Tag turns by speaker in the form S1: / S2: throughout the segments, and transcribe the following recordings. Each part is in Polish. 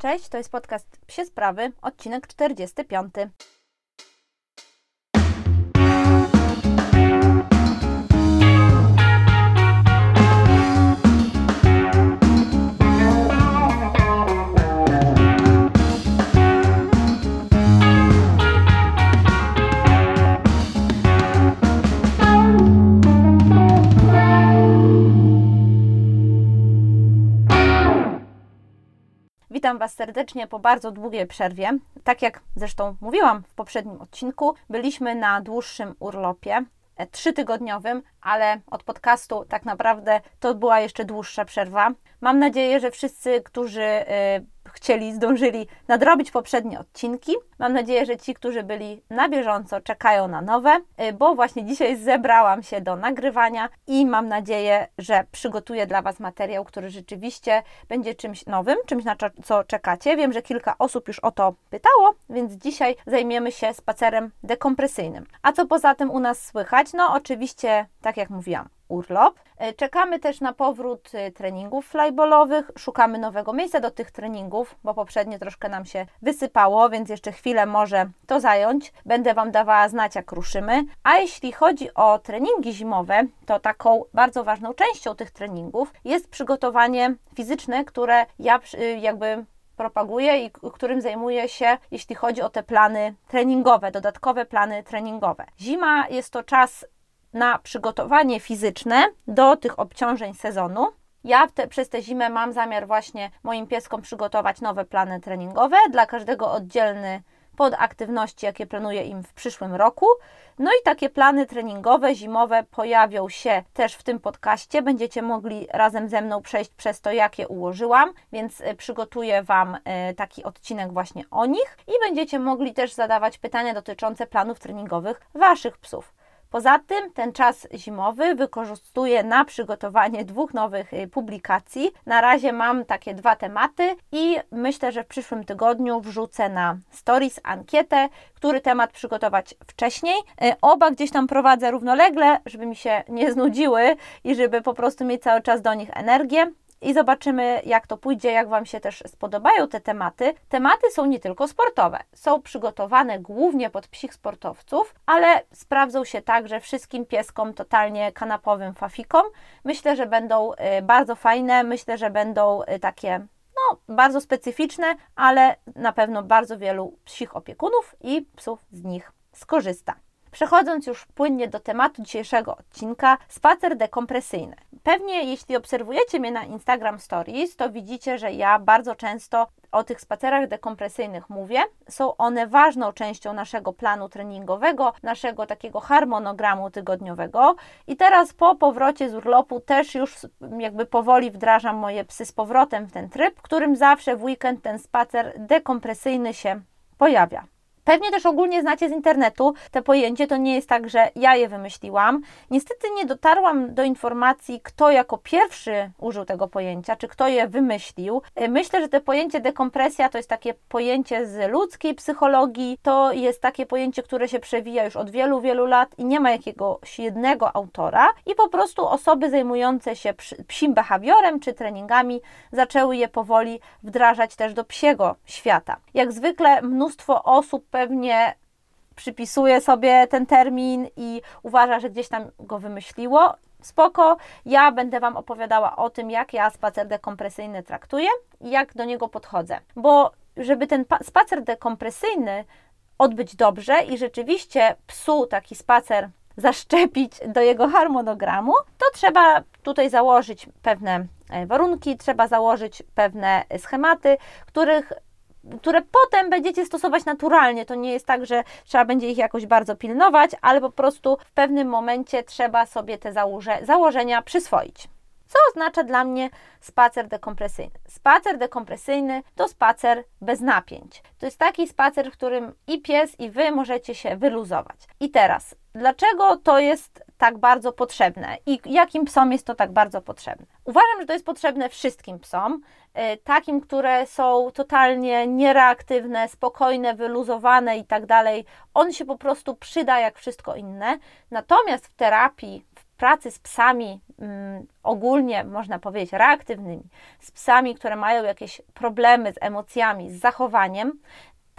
S1: Cześć, to jest podcast Psie Sprawy, odcinek 45. Witam Was serdecznie po bardzo długiej przerwie. Tak jak zresztą mówiłam w poprzednim odcinku, byliśmy na dłuższym urlopie, e, trzytygodniowym, ale od podcastu tak naprawdę to była jeszcze dłuższa przerwa. Mam nadzieję, że wszyscy, którzy y, chcieli, zdążyli nadrobić poprzednie odcinki. Mam nadzieję, że ci, którzy byli na bieżąco, czekają na nowe, y, bo właśnie dzisiaj zebrałam się do nagrywania i mam nadzieję, że przygotuję dla Was materiał, który rzeczywiście będzie czymś nowym, czymś na co czekacie. Wiem, że kilka osób już o to pytało, więc dzisiaj zajmiemy się spacerem dekompresyjnym. A co poza tym u nas słychać? No, oczywiście, tak jak mówiłam, urlop. E, czekamy też na powrót e, treningów flyballowych, szukamy nowego miejsca do tych treningów, bo poprzednie troszkę nam się wysypało, więc jeszcze chwilę może to zająć. Będę Wam dawała znać, jak ruszymy. A jeśli chodzi o treningi zimowe, to taką bardzo ważną częścią tych treningów jest przygotowanie fizyczne, które ja jakby propaguję i którym zajmuję się, jeśli chodzi o te plany treningowe, dodatkowe plany treningowe. Zima jest to czas na przygotowanie fizyczne do tych obciążeń sezonu. Ja te, przez tę zimę mam zamiar właśnie moim pieskom przygotować nowe plany treningowe, dla każdego oddzielny pod aktywności, jakie planuję im w przyszłym roku. No i takie plany treningowe, zimowe pojawią się też w tym podcaście. Będziecie mogli razem ze mną przejść przez to, jakie ułożyłam, więc e, przygotuję Wam e, taki odcinek właśnie o nich i będziecie mogli też zadawać pytania dotyczące planów treningowych Waszych psów. Poza tym ten czas zimowy wykorzystuję na przygotowanie dwóch nowych y, publikacji. Na razie mam takie dwa tematy i myślę, że w przyszłym tygodniu wrzucę na stories ankietę, który temat przygotować wcześniej. Y, oba gdzieś tam prowadzę równolegle, żeby mi się nie znudziły i żeby po prostu mieć cały czas do nich energię i zobaczymy, jak to pójdzie, jak Wam się też spodobają te tematy. Tematy są nie tylko sportowe, są przygotowane głównie pod psich sportowców, ale sprawdzą się także wszystkim pieskom totalnie kanapowym fafikom. Myślę, że będą y, bardzo fajne, myślę, że będą y, takie no, bardzo specyficzne, ale na pewno bardzo wielu psich opiekunów i psów z nich skorzysta. Przechodząc już płynnie do tematu dzisiejszego odcinka, spacer dekompresyjny. Pewnie jeśli obserwujecie mnie na Instagram Stories, to widzicie, że ja bardzo często o tych spacerach dekompresyjnych mówię. Są one ważną częścią naszego planu treningowego, naszego takiego harmonogramu tygodniowego. I teraz po powrocie z urlopu też już jakby powoli wdrażam moje psy z powrotem w ten tryb, w którym zawsze w weekend ten spacer dekompresyjny się pojawia. Pewnie też ogólnie znacie z internetu te pojęcie, to nie jest tak, że ja je wymyśliłam. Niestety nie dotarłam do informacji, kto jako pierwszy użył tego pojęcia, czy kto je wymyślił. E, myślę, że to pojęcie dekompresja to jest takie pojęcie z ludzkiej psychologii, to jest takie pojęcie, które się przewija już od wielu, wielu lat i nie ma jakiegoś jednego autora i po prostu osoby zajmujące się psim behawiorem czy treningami zaczęły je powoli wdrażać też do psiego świata. Jak zwykle mnóstwo osób pewnie przypisuje sobie ten termin i uważa, że gdzieś tam go wymyśliło. Spoko, ja będę Wam opowiadała o tym, jak ja spacer dekompresyjny traktuję i jak do niego podchodzę. Bo żeby ten spacer dekompresyjny odbyć dobrze i rzeczywiście psu taki spacer zaszczepić do jego harmonogramu, to trzeba tutaj założyć pewne e, warunki, trzeba założyć pewne schematy, których które potem będziecie stosować naturalnie. To nie jest tak, że trzeba będzie ich jakoś bardzo pilnować, ale po prostu w pewnym momencie trzeba sobie te założe założenia przyswoić. Co oznacza dla mnie spacer dekompresyjny? Spacer dekompresyjny to spacer bez napięć. To jest taki spacer, w którym i pies, i wy możecie się wyluzować. I teraz, dlaczego to jest tak bardzo potrzebne i jakim psom jest to tak bardzo potrzebne? Uważam, że to jest potrzebne wszystkim psom, y, takim, które są totalnie niereaktywne, spokojne, wyluzowane i tak dalej. On się po prostu przyda jak wszystko inne. Natomiast w terapii pracy z psami mm, ogólnie, można powiedzieć, reaktywnymi, z psami, które mają jakieś problemy z emocjami, z zachowaniem,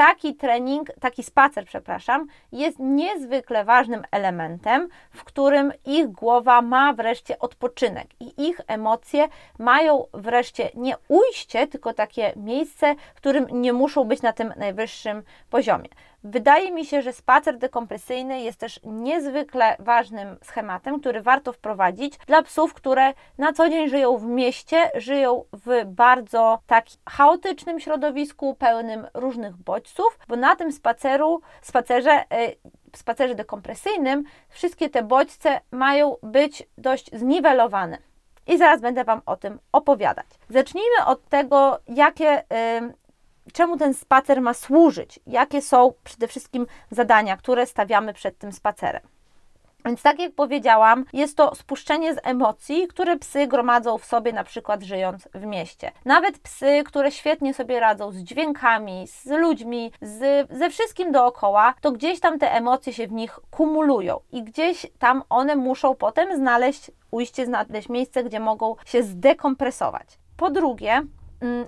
S1: taki trening, taki spacer, przepraszam, jest niezwykle ważnym elementem, w którym ich głowa ma wreszcie odpoczynek i ich emocje mają wreszcie nie ujście, tylko takie miejsce, w którym nie muszą być na tym najwyższym poziomie. Wydaje mi się, że spacer dekompresyjny jest też niezwykle ważnym schematem, który warto wprowadzić dla psów, które na co dzień żyją w mieście, żyją w bardzo takim chaotycznym środowisku, pełnym różnych bodźców, bo na tym spaceru, spacerze e, spacerze dekompresyjnym wszystkie te bodźce mają być dość zniwelowane. I zaraz będę Wam o tym opowiadać. Zacznijmy od tego, jakie czemu ten spacer ma służyć, jakie są przede wszystkim zadania, które stawiamy przed tym spacerem. Więc tak jak powiedziałam, jest to spuszczenie z emocji, które psy gromadzą w sobie, na przykład żyjąc w mieście. Nawet psy, które świetnie sobie radzą z dźwiękami, z ludźmi, z, ze wszystkim dookoła, to gdzieś tam te emocje się w nich kumulują i gdzieś tam one muszą potem znaleźć ujście, znaleźć miejsce, gdzie mogą się zdekompresować. Po drugie,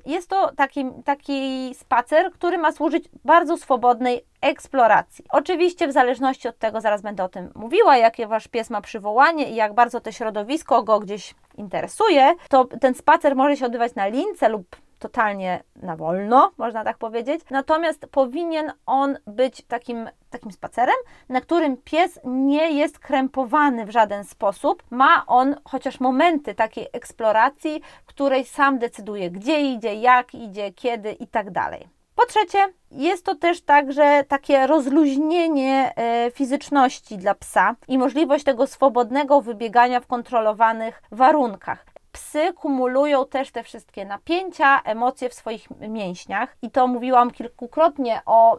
S1: jest to taki, taki spacer, który ma służyć bardzo swobodnej eksploracji. Oczywiście, w zależności od tego, zaraz będę o tym mówiła, jakie wasz pies ma przywołanie i jak bardzo to środowisko go gdzieś interesuje, to ten spacer może się odbywać na lince lub totalnie na wolno, można tak powiedzieć. Natomiast powinien on być takim, takim spacerem, na którym pies nie jest krępowany w żaden sposób. Ma on chociaż momenty takiej eksploracji, w której sam decyduje, gdzie idzie, jak idzie, kiedy i tak dalej. Po trzecie, jest to też także takie rozluźnienie e, fizyczności dla psa i możliwość tego swobodnego wybiegania w kontrolowanych warunkach psy kumulują też te wszystkie napięcia, emocje w swoich mięśniach. I to mówiłam kilkukrotnie o,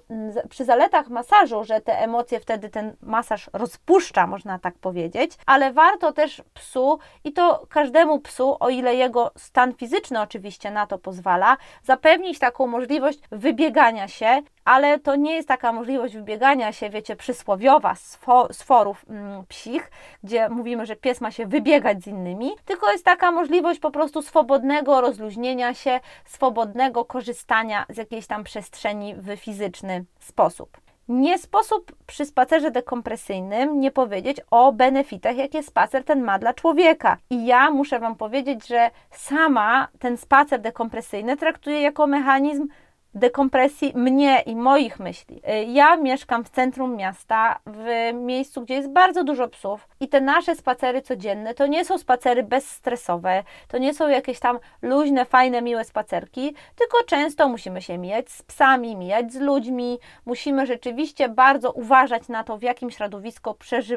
S1: przy zaletach masażu, że te emocje wtedy ten masaż rozpuszcza, można tak powiedzieć, ale warto też psu i to każdemu psu, o ile jego stan fizyczny oczywiście na to pozwala, zapewnić taką możliwość wybiegania się ale to nie jest taka możliwość wybiegania się, wiecie, przysłowiowa z, fo, z forów mm, psich, gdzie mówimy, że pies ma się wybiegać z innymi, tylko jest taka możliwość po prostu swobodnego rozluźnienia się, swobodnego korzystania z jakiejś tam przestrzeni w fizyczny sposób. Nie sposób przy spacerze dekompresyjnym nie powiedzieć o benefitach, jakie spacer ten ma dla człowieka. I ja muszę Wam powiedzieć, że sama ten spacer dekompresyjny traktuję jako mechanizm dekompresji mnie i moich myśli. Y, ja mieszkam w centrum miasta, w miejscu, gdzie jest bardzo dużo psów i te nasze spacery codzienne to nie są spacery bezstresowe, to nie są jakieś tam luźne, fajne, miłe spacerki, tylko często musimy się mijać z psami, mijać z ludźmi, musimy rzeczywiście bardzo uważać na to, w jakim środowisku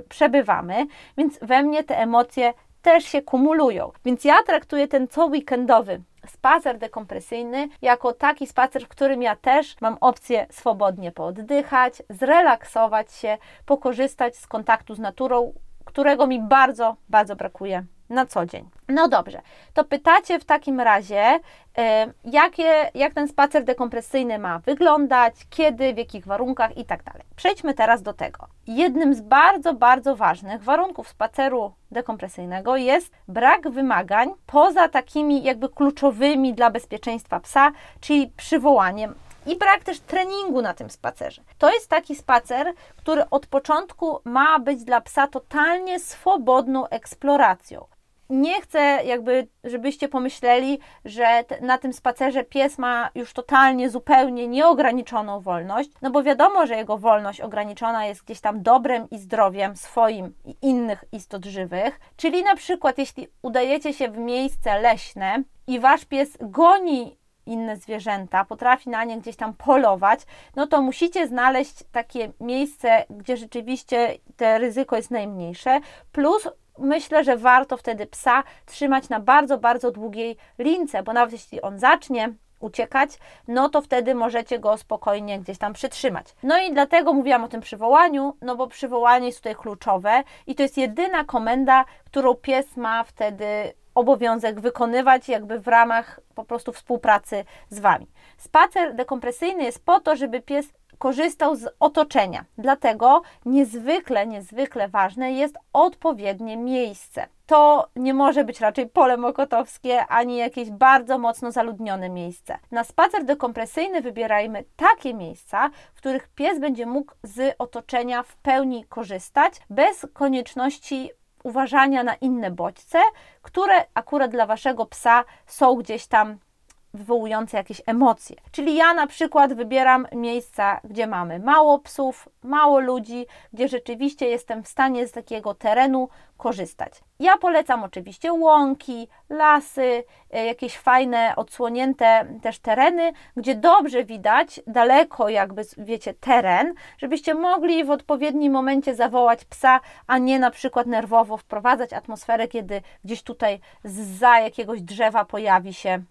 S1: przebywamy, więc we mnie te emocje też się kumulują. Więc ja traktuję ten co weekendowy spacer dekompresyjny jako taki spacer, w którym ja też mam opcję swobodnie pooddychać, zrelaksować się, pokorzystać z kontaktu z naturą, którego mi bardzo, bardzo brakuje na co dzień. No dobrze, to pytacie w takim razie, jakie, jak ten spacer dekompresyjny ma wyglądać, kiedy, w jakich warunkach i tak dalej. Przejdźmy teraz do tego. Jednym z bardzo, bardzo ważnych warunków spaceru dekompresyjnego jest brak wymagań poza takimi jakby kluczowymi dla bezpieczeństwa psa, czyli przywołaniem i brak też treningu na tym spacerze. To jest taki spacer, który od początku ma być dla psa totalnie swobodną eksploracją nie chcę jakby, żebyście pomyśleli, że na tym spacerze pies ma już totalnie, zupełnie nieograniczoną wolność, no bo wiadomo, że jego wolność ograniczona jest gdzieś tam dobrem i zdrowiem swoim i innych istot żywych. Czyli na przykład, jeśli udajecie się w miejsce leśne i wasz pies goni inne zwierzęta, potrafi na nie gdzieś tam polować, no to musicie znaleźć takie miejsce, gdzie rzeczywiście te ryzyko jest najmniejsze, plus myślę, że warto wtedy psa trzymać na bardzo, bardzo długiej lince, bo nawet jeśli on zacznie uciekać, no to wtedy możecie go spokojnie gdzieś tam przytrzymać. No i dlatego mówiłam o tym przywołaniu, no bo przywołanie jest tutaj kluczowe i to jest jedyna komenda, którą pies ma wtedy obowiązek wykonywać jakby w ramach po prostu współpracy z Wami. Spacer dekompresyjny jest po to, żeby pies korzystał z otoczenia. Dlatego niezwykle, niezwykle ważne jest odpowiednie miejsce. To nie może być raczej pole mokotowskie ani jakieś bardzo mocno zaludnione miejsce. Na spacer dekompresyjny wybierajmy takie miejsca, w których pies będzie mógł z otoczenia w pełni korzystać, bez konieczności uważania na inne bodźce, które akurat dla waszego psa są gdzieś tam wywołujące jakieś emocje. Czyli ja na przykład wybieram miejsca, gdzie mamy mało psów, mało ludzi, gdzie rzeczywiście jestem w stanie z takiego terenu korzystać. Ja polecam oczywiście łąki, lasy, e, jakieś fajne, odsłonięte też tereny, gdzie dobrze widać daleko, jakby wiecie, teren, żebyście mogli w odpowiednim momencie zawołać psa, a nie na przykład nerwowo wprowadzać atmosferę, kiedy gdzieś tutaj za jakiegoś drzewa pojawi się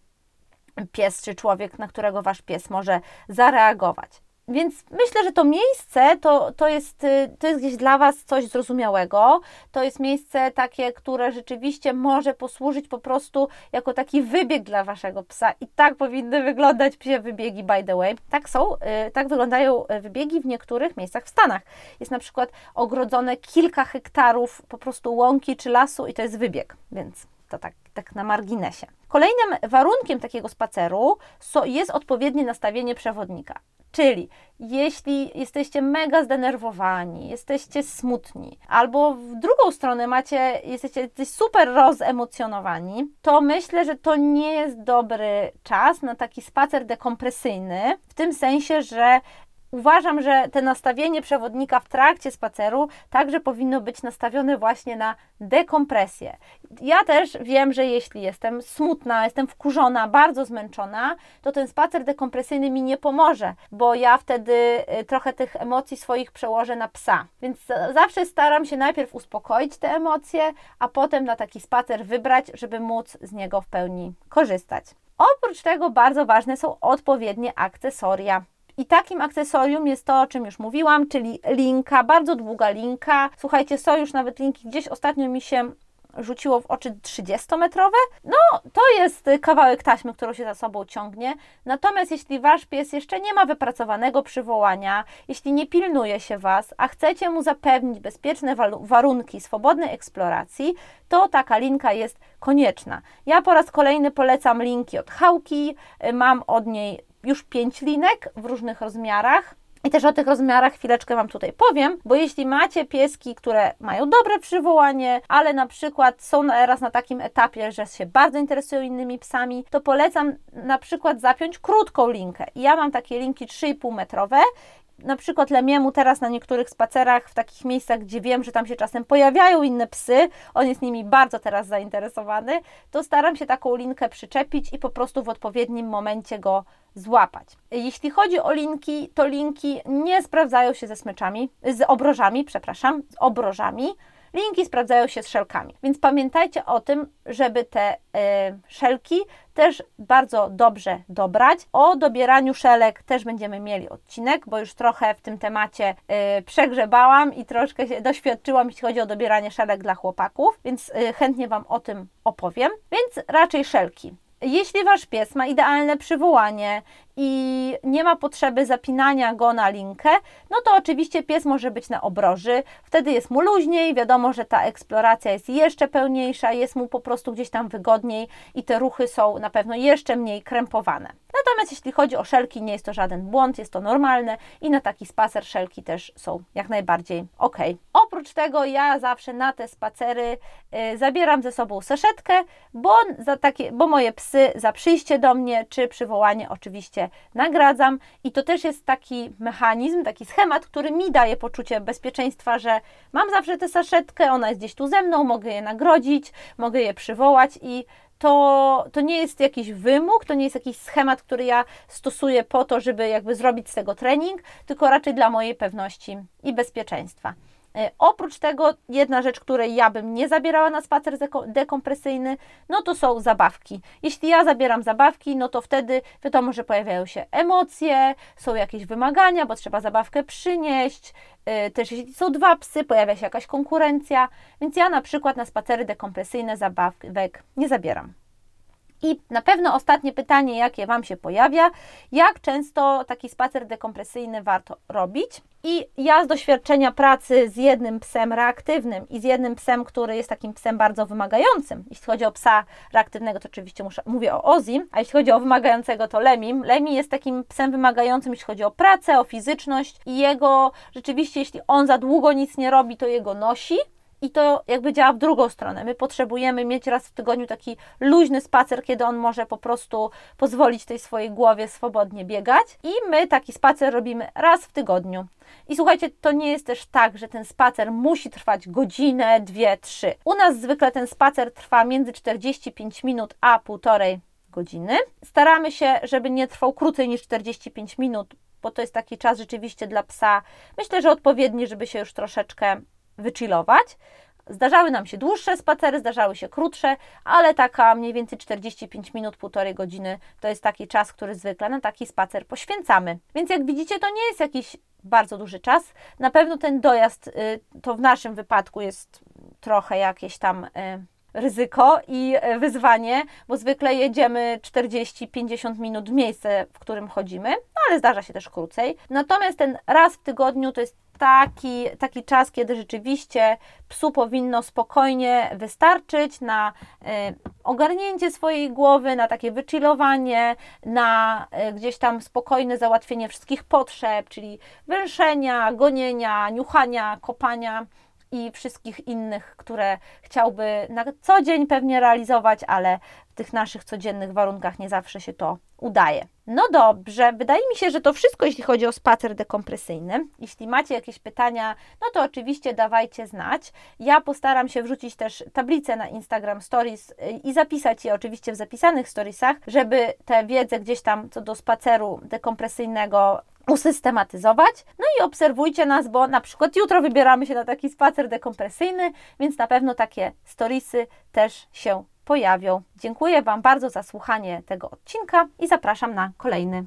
S1: pies czy człowiek, na którego wasz pies może zareagować. Więc myślę, że to miejsce to, to, jest, y, to jest gdzieś dla Was coś zrozumiałego. To jest miejsce takie, które rzeczywiście może posłużyć po prostu jako taki wybieg dla Waszego psa. I tak powinny wyglądać psie wybiegi, by the way. Tak są, y, tak wyglądają wybiegi w niektórych miejscach w Stanach. Jest na przykład ogrodzone kilka hektarów po prostu łąki czy lasu i to jest wybieg, więc to tak, tak na marginesie. Kolejnym warunkiem takiego spaceru jest odpowiednie nastawienie przewodnika. Czyli jeśli jesteście mega zdenerwowani, jesteście smutni, albo w drugą stronę macie, jesteście super rozemocjonowani, to myślę, że to nie jest dobry czas na taki spacer dekompresyjny, w tym sensie, że Uważam, że te nastawienie przewodnika w trakcie spaceru także powinno być nastawione właśnie na dekompresję. Ja też wiem, że jeśli jestem smutna, jestem wkurzona, bardzo zmęczona, to ten spacer dekompresyjny mi nie pomoże, bo ja wtedy y, trochę tych emocji swoich przełożę na psa. Więc zawsze staram się najpierw uspokoić te emocje, a potem na taki spacer wybrać, żeby móc z niego w pełni korzystać. Oprócz tego bardzo ważne są odpowiednie akcesoria. I takim akcesorium jest to, o czym już mówiłam, czyli linka, bardzo długa linka. Słuchajcie, są już nawet linki, gdzieś ostatnio mi się rzuciło w oczy 30-metrowe. No, to jest kawałek taśmy, którą się za sobą ciągnie. Natomiast jeśli wasz pies jeszcze nie ma wypracowanego przywołania, jeśli nie pilnuje się was, a chcecie mu zapewnić bezpieczne warunki swobodnej eksploracji, to taka linka jest konieczna. Ja po raz kolejny polecam linki od Hałki. Mam od niej już pięć linek w różnych rozmiarach. I też o tych rozmiarach chwileczkę Wam tutaj powiem, bo jeśli macie pieski, które mają dobre przywołanie, ale na przykład są teraz na takim etapie, że się bardzo interesują innymi psami, to polecam na przykład zapiąć krótką linkę. I ja mam takie linki 3,5 metrowe na przykład Lemiemu teraz na niektórych spacerach, w takich miejscach, gdzie wiem, że tam się czasem pojawiają inne psy, on jest nimi bardzo teraz zainteresowany, to staram się taką linkę przyczepić i po prostu w odpowiednim momencie go złapać. Jeśli chodzi o linki, to linki nie sprawdzają się ze smyczami, z obrożami, przepraszam, z obrożami. Linki sprawdzają się z szelkami, więc pamiętajcie o tym, żeby te y, szelki też bardzo dobrze dobrać. O dobieraniu szelek też będziemy mieli odcinek, bo już trochę w tym temacie y, przegrzebałam i troszkę się doświadczyłam, jeśli chodzi o dobieranie szelek dla chłopaków, więc y, chętnie Wam o tym opowiem. Więc raczej szelki. Jeśli wasz pies ma idealne przywołanie i nie ma potrzeby zapinania go na linkę, no to oczywiście pies może być na obroży. Wtedy jest mu luźniej, wiadomo, że ta eksploracja jest jeszcze pełniejsza, jest mu po prostu gdzieś tam wygodniej i te ruchy są na pewno jeszcze mniej krępowane. Natomiast jeśli chodzi o szelki, nie jest to żaden błąd, jest to normalne i na taki spacer szelki też są jak najbardziej ok. Oprócz tego ja zawsze na te spacery y, zabieram ze sobą saszetkę, bo, za takie, bo moje psy za przyjście do mnie czy przywołanie oczywiście nagradzam i to też jest taki mechanizm, taki schemat, który mi daje poczucie bezpieczeństwa, że mam zawsze tę saszetkę, ona jest gdzieś tu ze mną, mogę je nagrodzić, mogę je przywołać i to, to nie jest jakiś wymóg, to nie jest jakiś schemat, który ja stosuję po to, żeby jakby zrobić z tego trening, tylko raczej dla mojej pewności i bezpieczeństwa. E, oprócz tego, jedna rzecz, której ja bym nie zabierała na spacer dekompresyjny, no to są zabawki. Jeśli ja zabieram zabawki, no to wtedy wiadomo, że pojawiają się emocje, są jakieś wymagania, bo trzeba zabawkę przynieść. E, też jeśli są dwa psy, pojawia się jakaś konkurencja, więc ja na przykład na spacery dekompresyjne zabawek nie zabieram. I na pewno ostatnie pytanie, jakie Wam się pojawia, jak często taki spacer dekompresyjny warto robić? I ja z doświadczenia pracy z jednym psem reaktywnym i z jednym psem, który jest takim psem bardzo wymagającym, jeśli chodzi o psa reaktywnego, to oczywiście muszę, mówię o Ozim, a jeśli chodzi o wymagającego, to Lemim. Lemi jest takim psem wymagającym, jeśli chodzi o pracę, o fizyczność i jego rzeczywiście, jeśli on za długo nic nie robi, to jego nosi, i to jakby działa w drugą stronę. My potrzebujemy mieć raz w tygodniu taki luźny spacer, kiedy on może po prostu pozwolić tej swojej głowie swobodnie biegać. I my taki spacer robimy raz w tygodniu. I słuchajcie, to nie jest też tak, że ten spacer musi trwać godzinę, dwie, trzy. U nas zwykle ten spacer trwa między 45 minut a półtorej godziny. Staramy się, żeby nie trwał krócej niż 45 minut, bo to jest taki czas rzeczywiście dla psa. Myślę, że odpowiedni, żeby się już troszeczkę wychillować. Zdarzały nam się dłuższe spacery, zdarzały się krótsze, ale taka mniej więcej 45 minut, półtorej godziny to jest taki czas, który zwykle na taki spacer poświęcamy. Więc jak widzicie, to nie jest jakiś bardzo duży czas. Na pewno ten dojazd, y, to w naszym wypadku jest trochę jakieś tam y, ryzyko i y, wyzwanie, bo zwykle jedziemy 40-50 minut w miejsce, w którym chodzimy, no ale zdarza się też krócej. Natomiast ten raz w tygodniu to jest taki, taki czas, kiedy rzeczywiście psu powinno spokojnie wystarczyć na y, ogarnięcie swojej głowy, na takie wychillowanie, na y, gdzieś tam spokojne załatwienie wszystkich potrzeb, czyli węszenia, gonienia, niuchania, kopania i wszystkich innych, które chciałby na co dzień pewnie realizować, ale w tych naszych codziennych warunkach nie zawsze się to udaje. No dobrze, wydaje mi się, że to wszystko, jeśli chodzi o spacer dekompresyjny. Jeśli macie jakieś pytania, no to oczywiście dawajcie znać. Ja postaram się wrzucić też tablicę na Instagram Stories y, i zapisać je oczywiście w zapisanych storiesach, żeby tę wiedzę gdzieś tam co do spaceru dekompresyjnego usystematyzować. No i obserwujcie nas, bo na przykład jutro wybieramy się na taki spacer dekompresyjny, więc na pewno takie storiesy też się pojawią. Dziękuję Wam bardzo za słuchanie tego odcinka i zapraszam na kolejny.